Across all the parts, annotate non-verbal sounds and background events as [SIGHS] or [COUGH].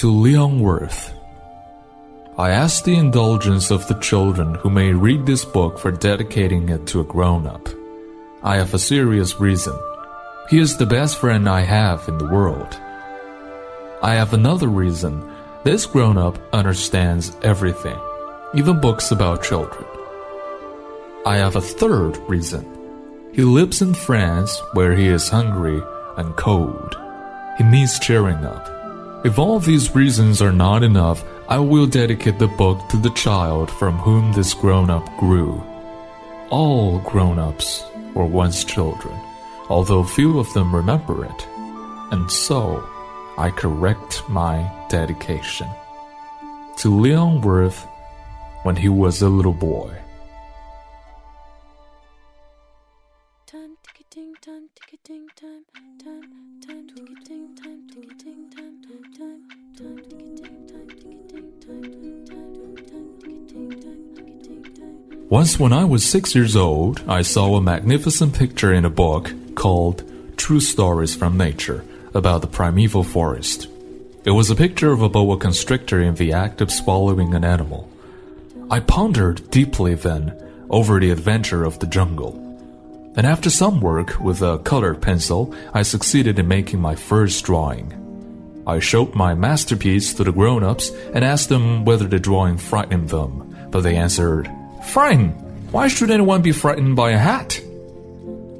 To Leon Werth. I ask the indulgence of the children who may read this book for dedicating it to a grown up. I have a serious reason. He is the best friend I have in the world. I have another reason. This grown up understands everything, even books about children. I have a third reason. He lives in France where he is hungry and cold. He needs cheering up. If all these reasons are not enough, I will dedicate the book to the child from whom this grown up grew. All grown ups were once children, although few of them remember it. And so, I correct my dedication. To Leon Werth when he was a little boy. Once, when I was six years old, I saw a magnificent picture in a book called True Stories from Nature about the primeval forest. It was a picture of a boa constrictor in the act of swallowing an animal. I pondered deeply then over the adventure of the jungle. And after some work with a colored pencil, I succeeded in making my first drawing. I showed my masterpiece to the grown ups and asked them whether the drawing frightened them, but they answered, Frightened? Why should anyone be frightened by a hat?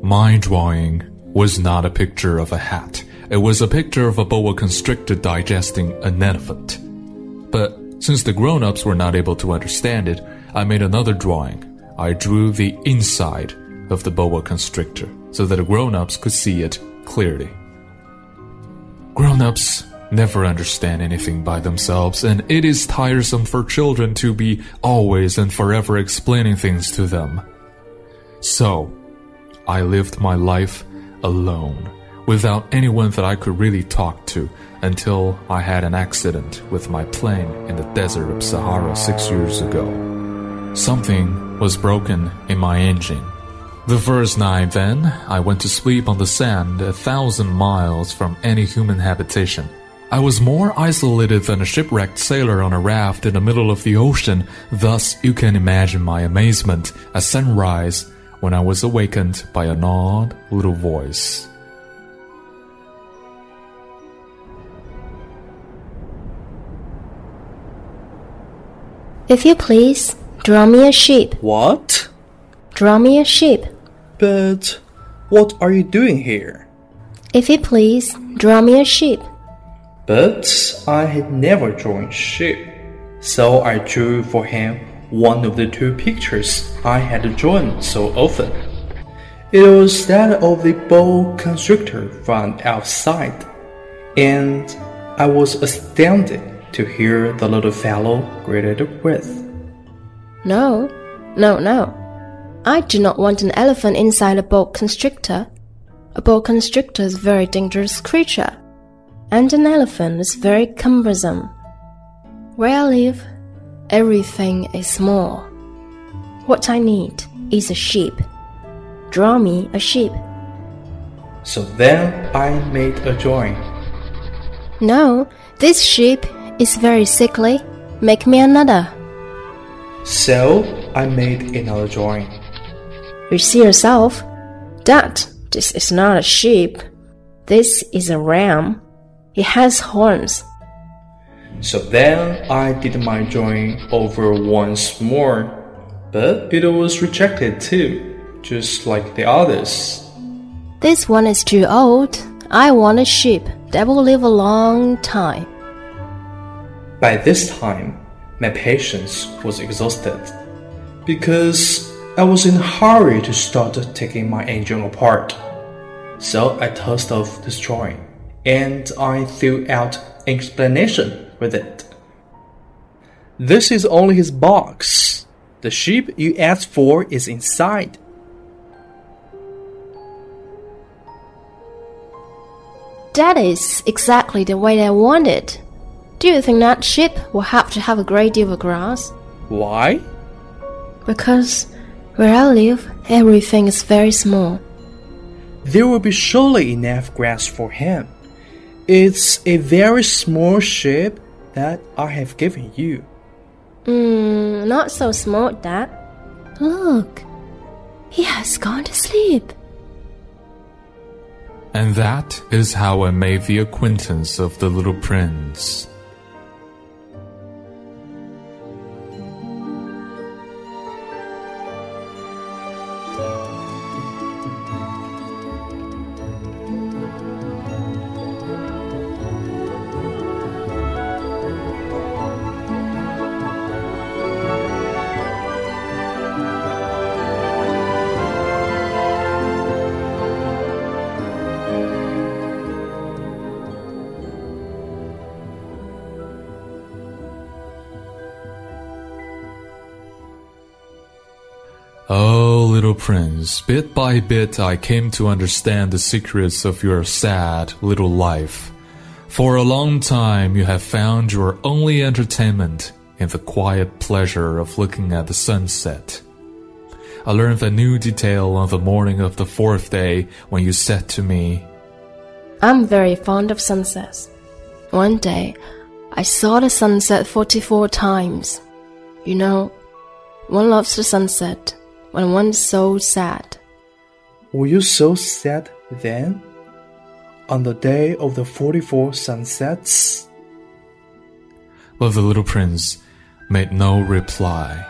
My drawing was not a picture of a hat. It was a picture of a boa constrictor digesting an elephant. But since the grown ups were not able to understand it, I made another drawing. I drew the inside of the boa constrictor so that the grown ups could see it clearly. Grown ups never understand anything by themselves, and it is tiresome for children to be always and forever explaining things to them. So, I lived my life alone, without anyone that I could really talk to, until I had an accident with my plane in the desert of Sahara six years ago. Something was broken in my engine. The first night, then, I went to sleep on the sand a thousand miles from any human habitation. I was more isolated than a shipwrecked sailor on a raft in the middle of the ocean, thus, you can imagine my amazement at sunrise when I was awakened by an odd little voice. If you please, draw me a sheep. What? Draw me a sheep. But what are you doing here? If you please, draw me a sheep. But I had never drawn sheep, so I drew for him one of the two pictures I had drawn so often. It was that of the boa constrictor from outside, and I was astounded to hear the little fellow greeted with. No, no, no. I do not want an elephant inside a boa constrictor. A boa constrictor is a very dangerous creature, and an elephant is very cumbersome. Where I live, everything is small. What I need is a sheep. Draw me a sheep. So then I made a drawing. No, this sheep is very sickly. Make me another. So I made another drawing. You see yourself? That this is not a sheep. This is a ram. It has horns. So then I did my drawing over once more, but it was rejected too, just like the others. This one is too old. I want a sheep that will live a long time. By this time, my patience was exhausted because I was in a hurry to start taking my engine apart. So I tossed off this drawing and I threw out explanation with it. This is only his box. The sheep you asked for is inside. That is exactly the way I want it. Do you think that sheep will have to have a great deal of grass? Why? Because where I live, everything is very small. There will be surely enough grass for him. It's a very small ship that I have given you. Hmm, not so small, Dad. Look, he has gone to sleep. And that is how I made the acquaintance of the little prince. Prince, bit by bit I came to understand the secrets of your sad little life. For a long time you have found your only entertainment in the quiet pleasure of looking at the sunset. I learned a new detail on the morning of the fourth day when you said to me, I'm very fond of sunsets. One day, I saw the sunset 44 times. You know, one loves the sunset when one's so sad. Were you so sad then? On the day of the 44 sunsets? But the little prince made no reply.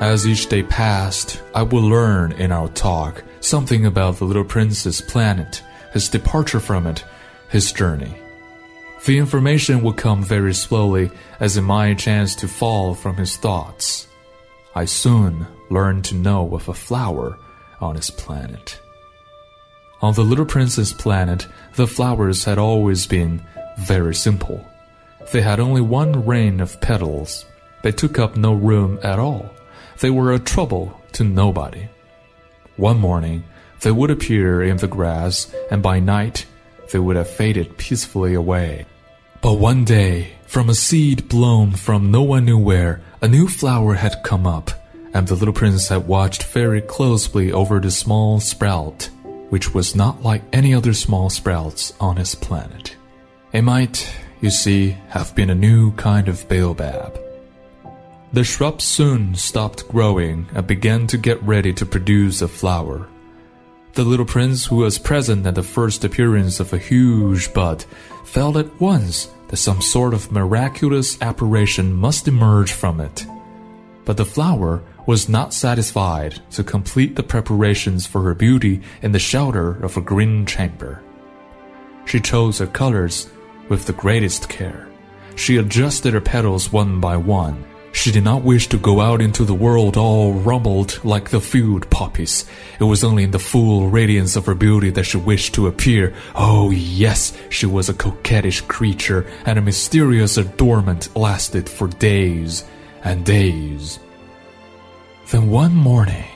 As each day passed, I would learn in our talk something about the little prince's planet, his departure from it, his journey. The information would come very slowly as it might chance to fall from his thoughts. I soon learned to know of a flower on his planet. On the little prince's planet, the flowers had always been very simple. They had only one rain of petals. They took up no room at all. They were a trouble to nobody. One morning, they would appear in the grass, and by night, they would have faded peacefully away. But one day, from a seed blown from no one knew where, a new flower had come up, and the little prince had watched very closely over the small sprout, which was not like any other small sprouts on his planet. It might, you see, have been a new kind of baobab. The shrub soon stopped growing and began to get ready to produce a flower. The little prince, who was present at the first appearance of a huge bud, felt at once that some sort of miraculous apparition must emerge from it. But the flower was not satisfied to complete the preparations for her beauty in the shelter of a green chamber. She chose her colors with the greatest care. She adjusted her petals one by one she did not wish to go out into the world all rumbled like the field poppies. It was only in the full radiance of her beauty that she wished to appear. Oh, yes, she was a coquettish creature, and a mysterious adornment lasted for days and days. Then one morning,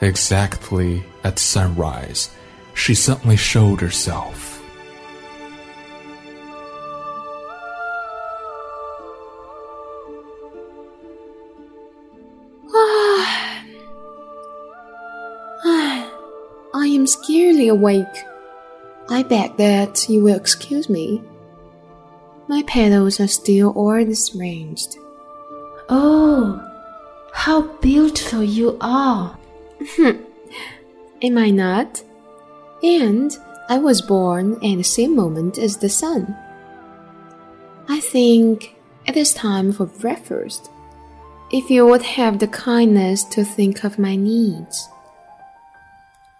exactly at sunrise, she suddenly showed herself. Awake. I beg that you will excuse me. My petals are still all disarranged. Oh, how beautiful you are! Hmm. Am I not? And I was born at the same moment as the sun. I think it is time for breakfast. If you would have the kindness to think of my needs.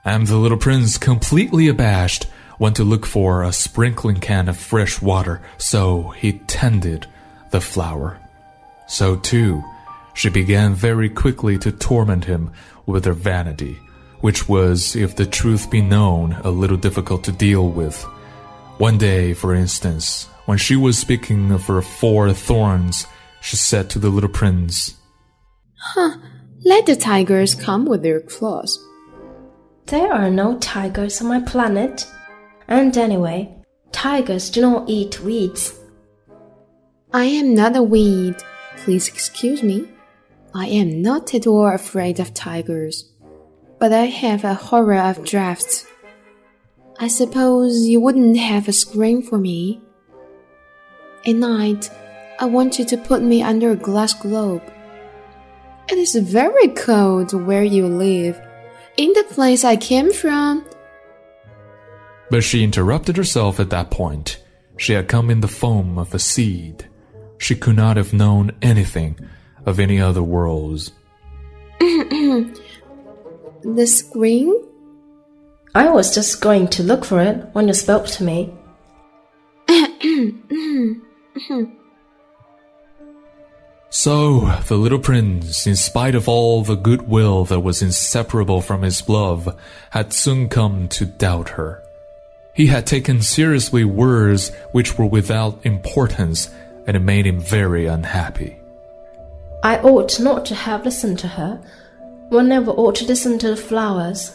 And the little prince, completely abashed, went to look for a sprinkling can of fresh water, so he tended the flower. So too, she began very quickly to torment him with her vanity, which was, if the truth be known, a little difficult to deal with. One day, for instance, when she was speaking of her four thorns, she said to the little prince, Huh, let the tigers come with their claws. There are no tigers on my planet. And anyway, tigers do not eat weeds. I am not a weed. Please excuse me. I am not at all afraid of tigers. but I have a horror of drafts. I suppose you wouldn't have a screen for me. At night, I want you to put me under a glass globe. It is very cold where you live, in the place I came from. But she interrupted herself at that point. She had come in the foam of a seed. She could not have known anything of any other worlds. [CLEARS THROAT] The screen? I was just going to look for it when you spoke to me. [CLEARS THROAT] So, the little prince, in spite of all the goodwill that was inseparable from his love, had soon come to doubt her. He had taken seriously words which were without importance, and it made him very unhappy. I ought not to have listened to her. One never ought to listen to the flowers.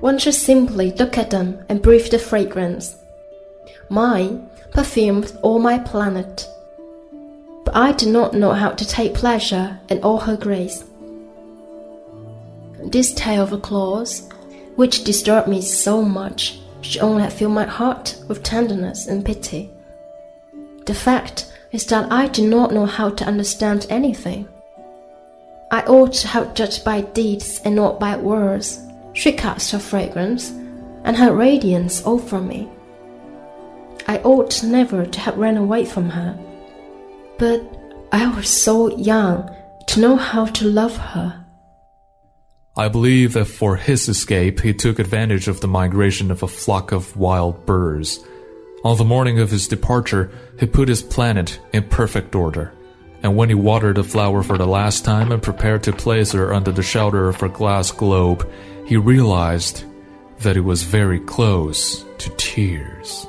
One should simply look at them and breathe the fragrance. Mine perfumed all my planet. But I did not know how to take pleasure in all her grace. This tale of a claws, which disturbed me so much, should only have filled my heart with tenderness and pity. The fact is that I do not know how to understand anything. I ought to have judged by deeds and not by words. She cast her fragrance and her radiance over me. I ought never to have run away from her. But I was so young to know how to love her. I believe that for his escape, he took advantage of the migration of a flock of wild birds. On the morning of his departure, he put his planet in perfect order. And when he watered the flower for the last time and prepared to place her under the shelter of her glass globe, he realized that it was very close to tears.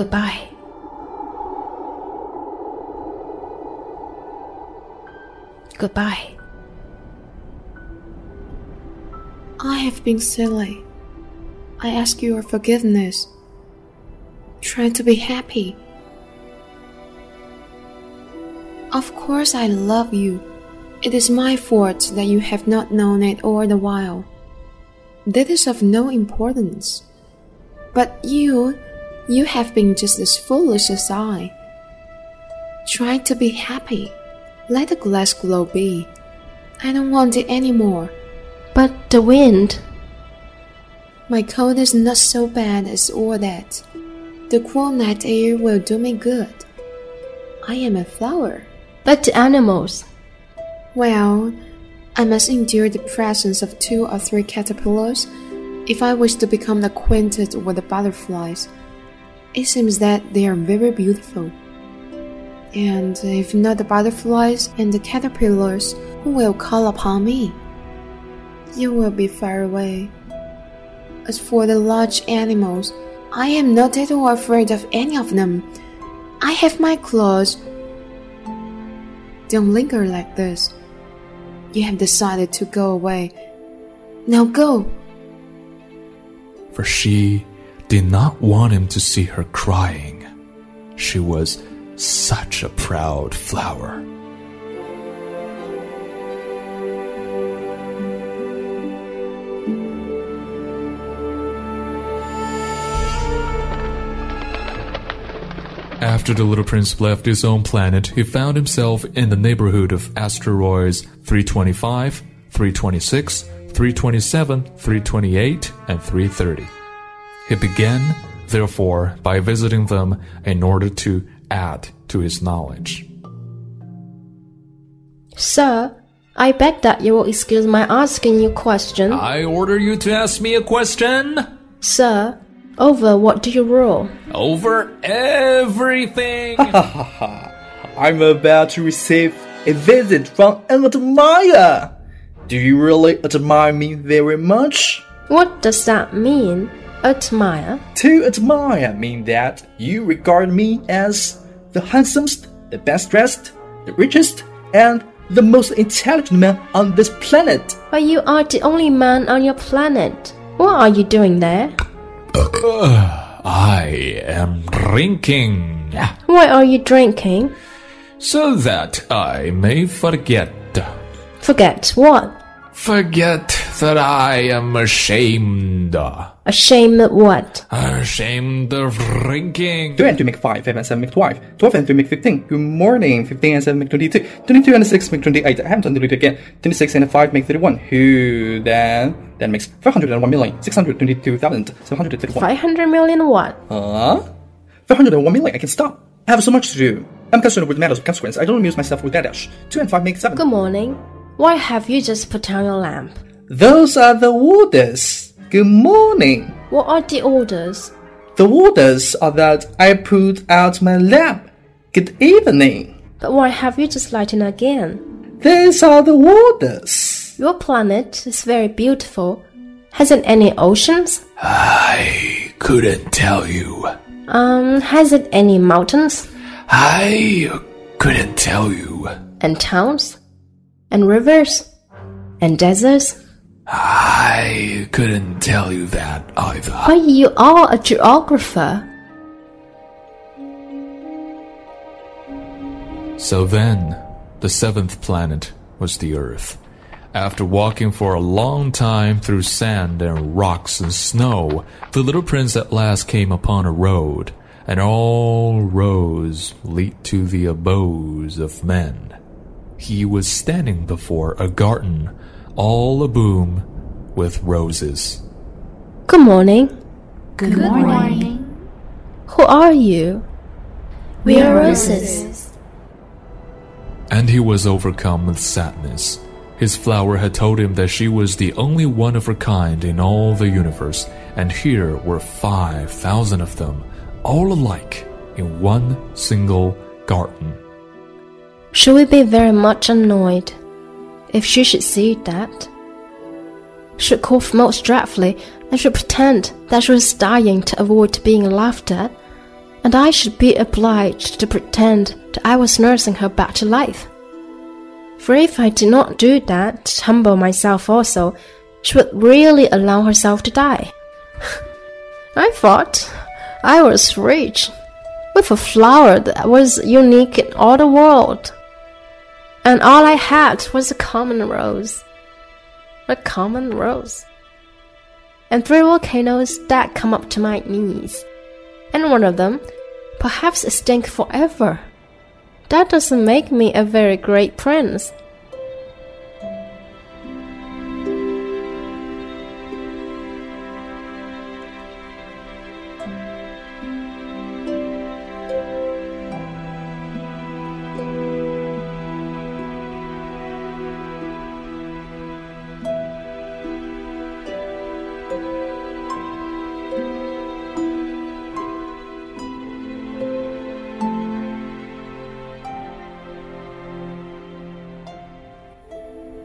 Goodbye. Goodbye. I have been silly. I ask your forgiveness. Try to be happy. Of course, I love you. It is my fault that you have not known it all the while. That is of no importance. But you, you have been just as foolish as I. Try to be happy. Let the glass globe be. I don't want it anymore. But the wind. My cold is not so bad as all that. The cool night air will do me good. I am a flower. But the animals. Well, I must endure the presence of two or three caterpillars if I wish to become acquainted with the butterflies. It seems that they are very beautiful. And if not the butterflies and the caterpillars, who will call upon me? You will be far away. As for the large animals, I am not at all afraid of any of them. I have my claws. Don't linger like this. You have decided to go away. Now go. For she did not want him to see her crying. She was such a proud flower. After the little prince left his own planet, he found himself in the neighborhood of asteroids 325, 326, 327, 328, and 330. He began, therefore, by visiting them in order to add to his knowledge. Sir, I beg that you will excuse my asking you a question. I order you to ask me a question Sir, over what do you rule? over everything. [LAUGHS] I'm about to receive a visit from an admirer. Do you really admire me very much? What does that mean? Admire? To admire means that you regard me as the handsomest, the best dressed, the richest, and the most intelligent man on this planet. But you are the only man on your planet. What are you doing there? Uh, I am drinking Why are you drinking? so that I may forget. Forget what? Forget that I am ashamed. Ashamed of what? Ashamed of drinking. 2 and 2 make 5, 5 and 7 make 12, 12 and 3 make 15. Good morning, 15 and 7 make 22, 22 and 6 make 28. I haven't done it again. 26 and 5 make 31. Who then? Then makes 501,622,731. 500 million what? Huh? 501 million, I can stop. I have so much to do. I'm concerned with matters of consequence. I don't amuse myself with that dash. 2 and 5 make 7. Good morning. Why have you just put down your lamp? Those are the orders. Good morning. What are the orders? The orders are that I put out my lamp. Good evening. But why have you just lighted again? These are the orders. Your planet is very beautiful. Has it any oceans? I couldn't tell you. Um, has it any mountains I couldn't tell you. and towns and rivers and deserts? I couldn't tell you that either. Why you are a geographer? So then, the seventh planet was the Earth. After walking for a long time through sand and rocks and snow, the little prince at last came upon a road, and all roads lead to the abodes of men. He was standing before a garden, all aboom with roses. Good morning. Good morning. Who are you? We are roses. And he was overcome with sadness. His flower had told him that she was the only one of her kind in all the universe, and here were 5,000 of them, all alike, in one single garden. Should we be very much annoyed if she should see that? Should cough most dreadfully and should pretend that she was dying to avoid being laughed at, and I should be obliged to pretend that I was nursing her back to life. For if I did not do that, to humble myself also, she would really allow herself to die. [LAUGHS] I thought I was rich, with a flower that was unique in all the world. And all I had was a common rose. A common rose. And three volcanoes that come up to my knees. And one of them, perhaps stink forever. That doesn't make me a very great prince.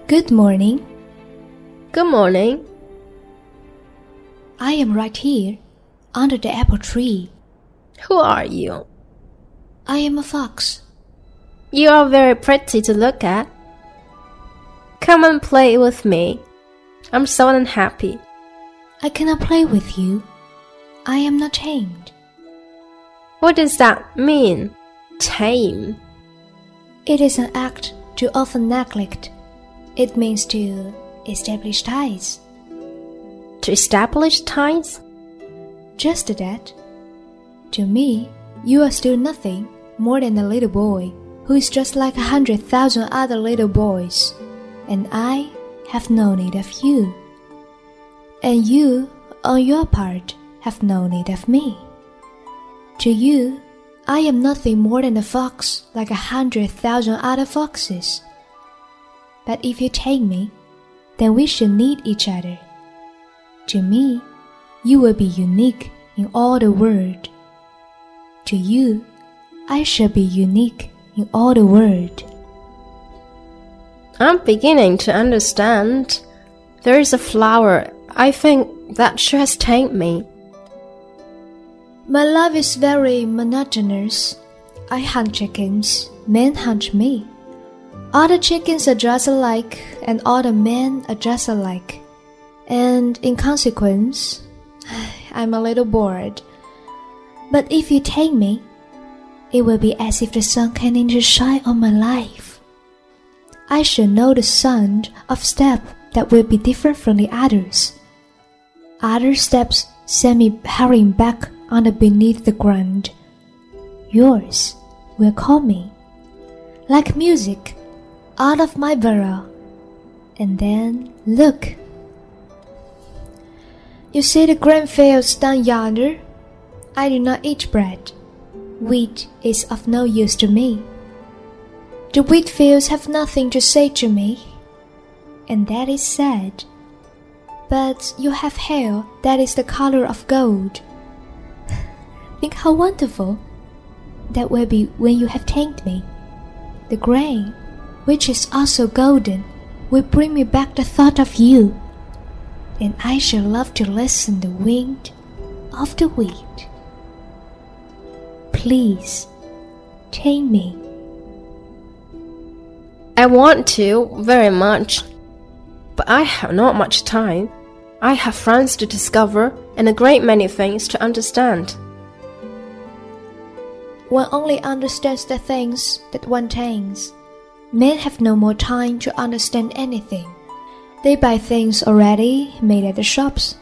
Good morning. Good morning. I am right here, under the apple tree. Who are you? I am a fox. You are very pretty to look at. Come and play with me. I'm so unhappy. I cannot play with you. I am not tamed. What does that mean? Tame. It is an act to often neglect. It means to establish ties. To establish ties? Just that. To me, you are still nothing more than a little boy who is just like a hundred thousand other little boys, and I have no need of you. And you, on your part, have no need of me. To you, I am nothing more than a fox like a hundred thousand other foxes. But if you take me, then we shall need each other. To me, you will be unique in all the world. To you, I shall be unique in all the world. I'm beginning to understand. There is a flower. I think that she has tamed me. My love is very monotonous. I hunt chickens, men hunt me. All the chickens are dressed alike, and all the men are dressed alike. And in consequence, [SIGHS] I'm a little bored. But if you take me, it will be as if the sun came in to shine on my life. I shall know the sound of step that will be different from the others. Other steps send me hurrying back under beneath the ground. Yours will call me, like music, out of my burrow. And then look. You see the grain fields down yonder? I do not eat bread. Wheat is of no use to me. The wheat fields have nothing to say to me, and that is sad. But you have hair that is the color of gold. [LAUGHS] Think how wonderful that will be when you have tamed me. The grain, which is also golden, will bring me back the thought of you, and I shall love to listen the wind of the wheat. Please, tame me. I want to very much, but I have not much time. I have friends to discover and a great many things to understand. One only understands the things that one tames. Men have no more time to understand anything. They buy things already made at the shops.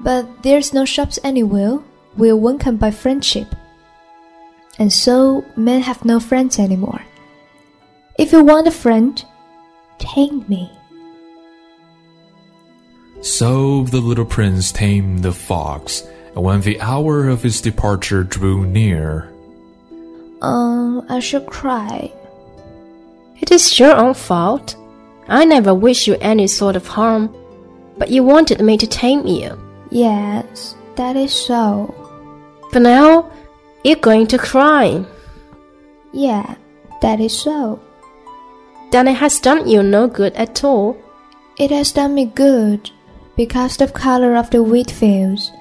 But there's no shops anywhere where one can buy friendship. And so men have no friends anymore. If you want a friend, tame me. So the little prince tamed the fox, and when the hour of his departure drew near, Um, I shall cry. It is your own fault. I never wish you any sort of harm, but you wanted me to tame you. Yes, that is so. But now you're going to cry. Yeah, that is so. Then it has done you no good at all. It has done me good because the color of the wheat fields.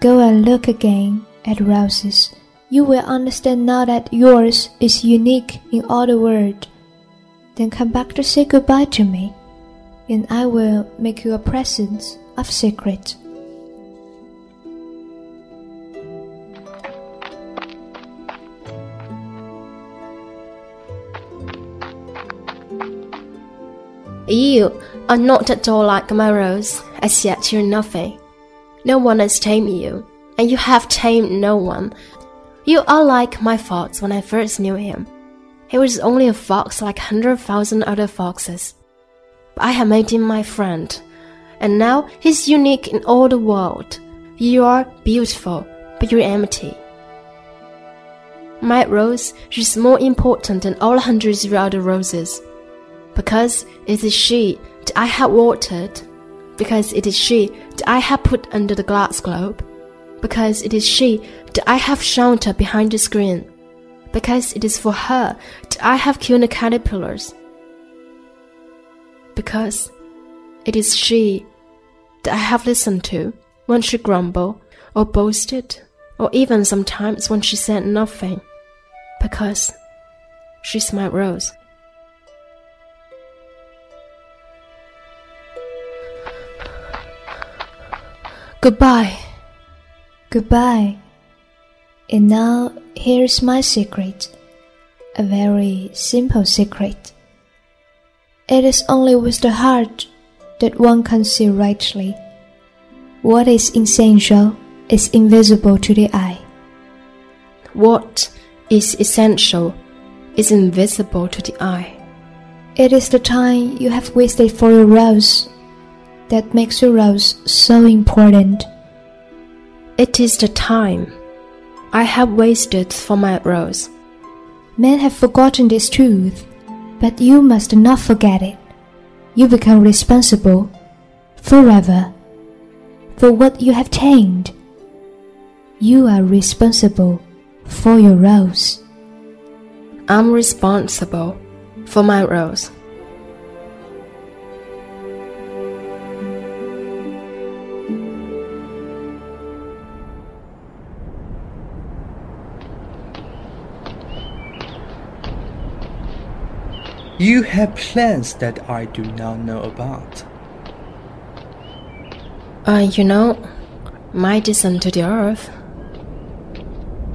Go and look again at roses. You will understand now that yours is unique in all the world. Then come back to say goodbye to me, and I will make you a present of secret. You are not at all like my rose. As yet you're nothing. No one has tamed you, and you have tamed no one. You are like my thoughts when I first knew him. He was only a fox like hundred thousand other foxes. But I have made him my friend, and now he's unique in all the world. You are beautiful, but you're empty. My rose is more important than all hundreds of other roses because it is she that I have watered, because it is she that I have put under the glass globe, because it is she that I have sheltered behind the screen, because it is for her that I have killed the caterpillars, because it is she that I have listened to when she grumbled or boasted, or even sometimes when she said nothing, because she's my rose. Goodbye. Goodbye. And now here's my secret. A very simple secret. It is only with the heart that one can see rightly. What is essential is invisible to the eye. What is essential is invisible to the eye. It is the time you have wasted for your rose that makes your rose so important. It is the time I have wasted for my rose. Men have forgotten this truth, but you must not forget it. You become responsible forever for what you have tamed. You are responsible for your rose. I'm responsible for my rose. You have plans that I do not know about. Uh, you know, my descent to the earth.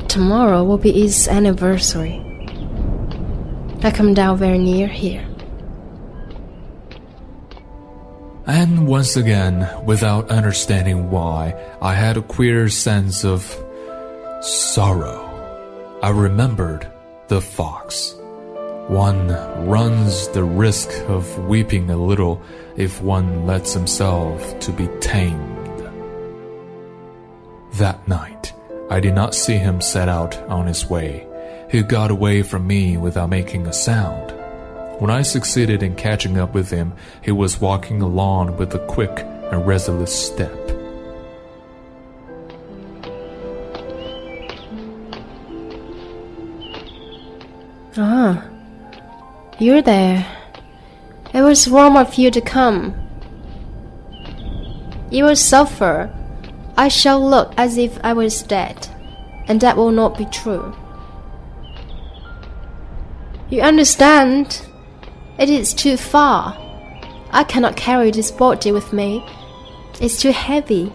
Tomorrow will be its anniversary. I come down very near here. And once again, without understanding why, I had a queer sense of sorrow. I remembered the fox. One runs the risk of weeping a little if one lets himself to be tamed. That night, I did not see him set out on his way. He got away from me without making a sound. When I succeeded in catching up with him, he was walking along with a quick and resolute step. Ah, you're there. It was wrong of you to come. You will suffer. I shall look as if I was dead, and that will not be true. You understand? It is too far. I cannot carry this body with me. It's too heavy.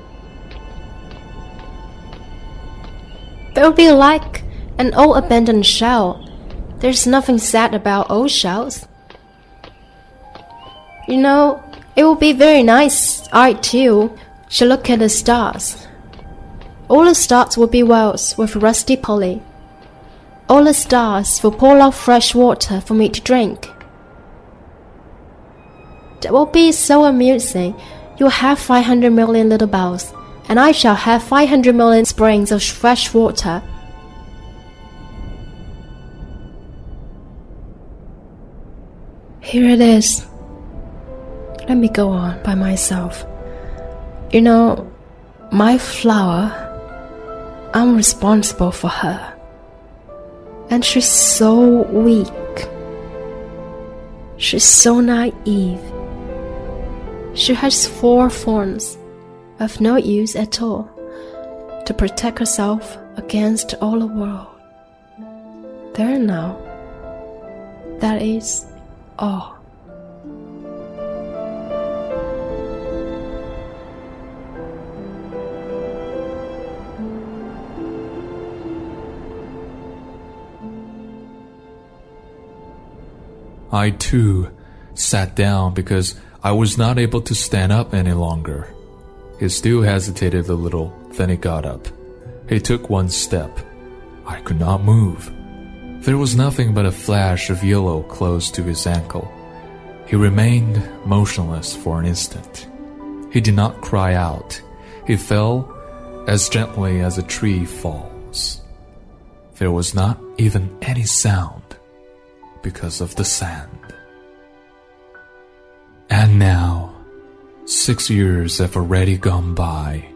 It will be like an old abandoned shell. There's nothing sad about old shells. You know, it will be very nice, I too, to look at the stars. All the stars will be wells with rusty pulley. All the stars will pour out fresh water for me to drink. That will be so amusing. You'll have 500 million little bells, and I shall have 500 million springs of fresh water. Here it is. Let me go on by myself. You know, my flower, I'm responsible for her. And she's so weak. She's so naive. She has four thorns of no use at all to protect herself against all the world. There now. That is all. I too sat down because I was not able to stand up any longer. He still hesitated a little, then he got up. He took one step. I could not move. There was nothing but a flash of yellow close to his ankle. He remained motionless for an instant. He did not cry out. He fell as gently as a tree falls. There was not even any sound because of the sand. And now, six years have already gone by.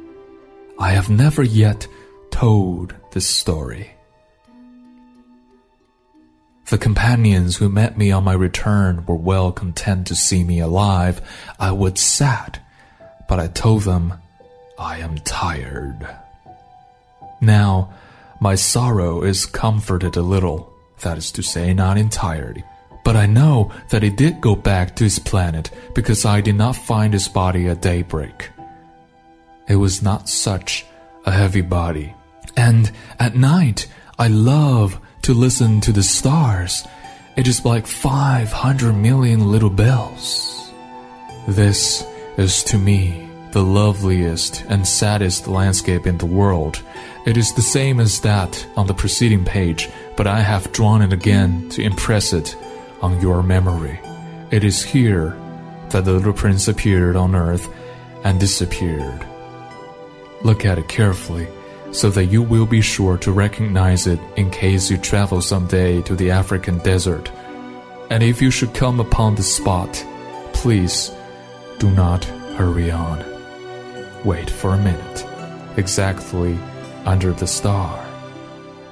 I have never yet told this story. The companions who met me on my return were well content to see me alive. I was sad, but I told them I am tired. Now, my sorrow is comforted a little, that is to say, not entirely. But I know that he did go back to his planet because I did not find his body at daybreak. It was not such a heavy body. And at night, I love to listen to the stars. It is like 500 million little bells. This is to me the loveliest and saddest landscape in the world. It is the same as that on the preceding page, but I have drawn it again to impress it on your memory. It is here that the little prince appeared on earth and disappeared. Look at it carefully so that you will be sure to recognize it in case you travel someday to the African desert. And if you should come upon the spot, please do not hurry on. Wait for a minute, exactly under the star.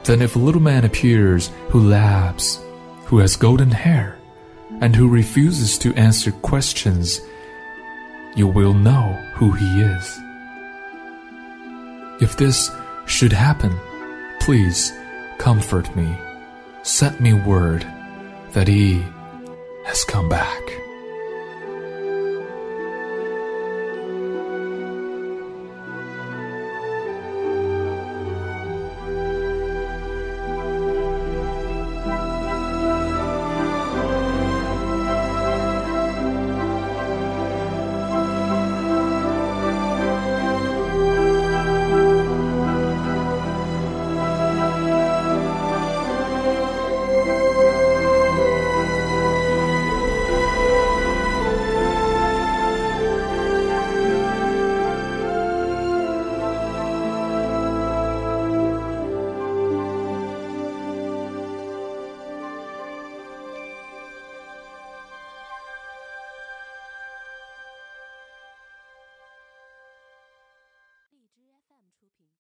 Then, if a little man appears who laughs, who has golden hair, and who refuses to answer questions, you will know who he is. If this should happen, please comfort me. Set me word that he has come back.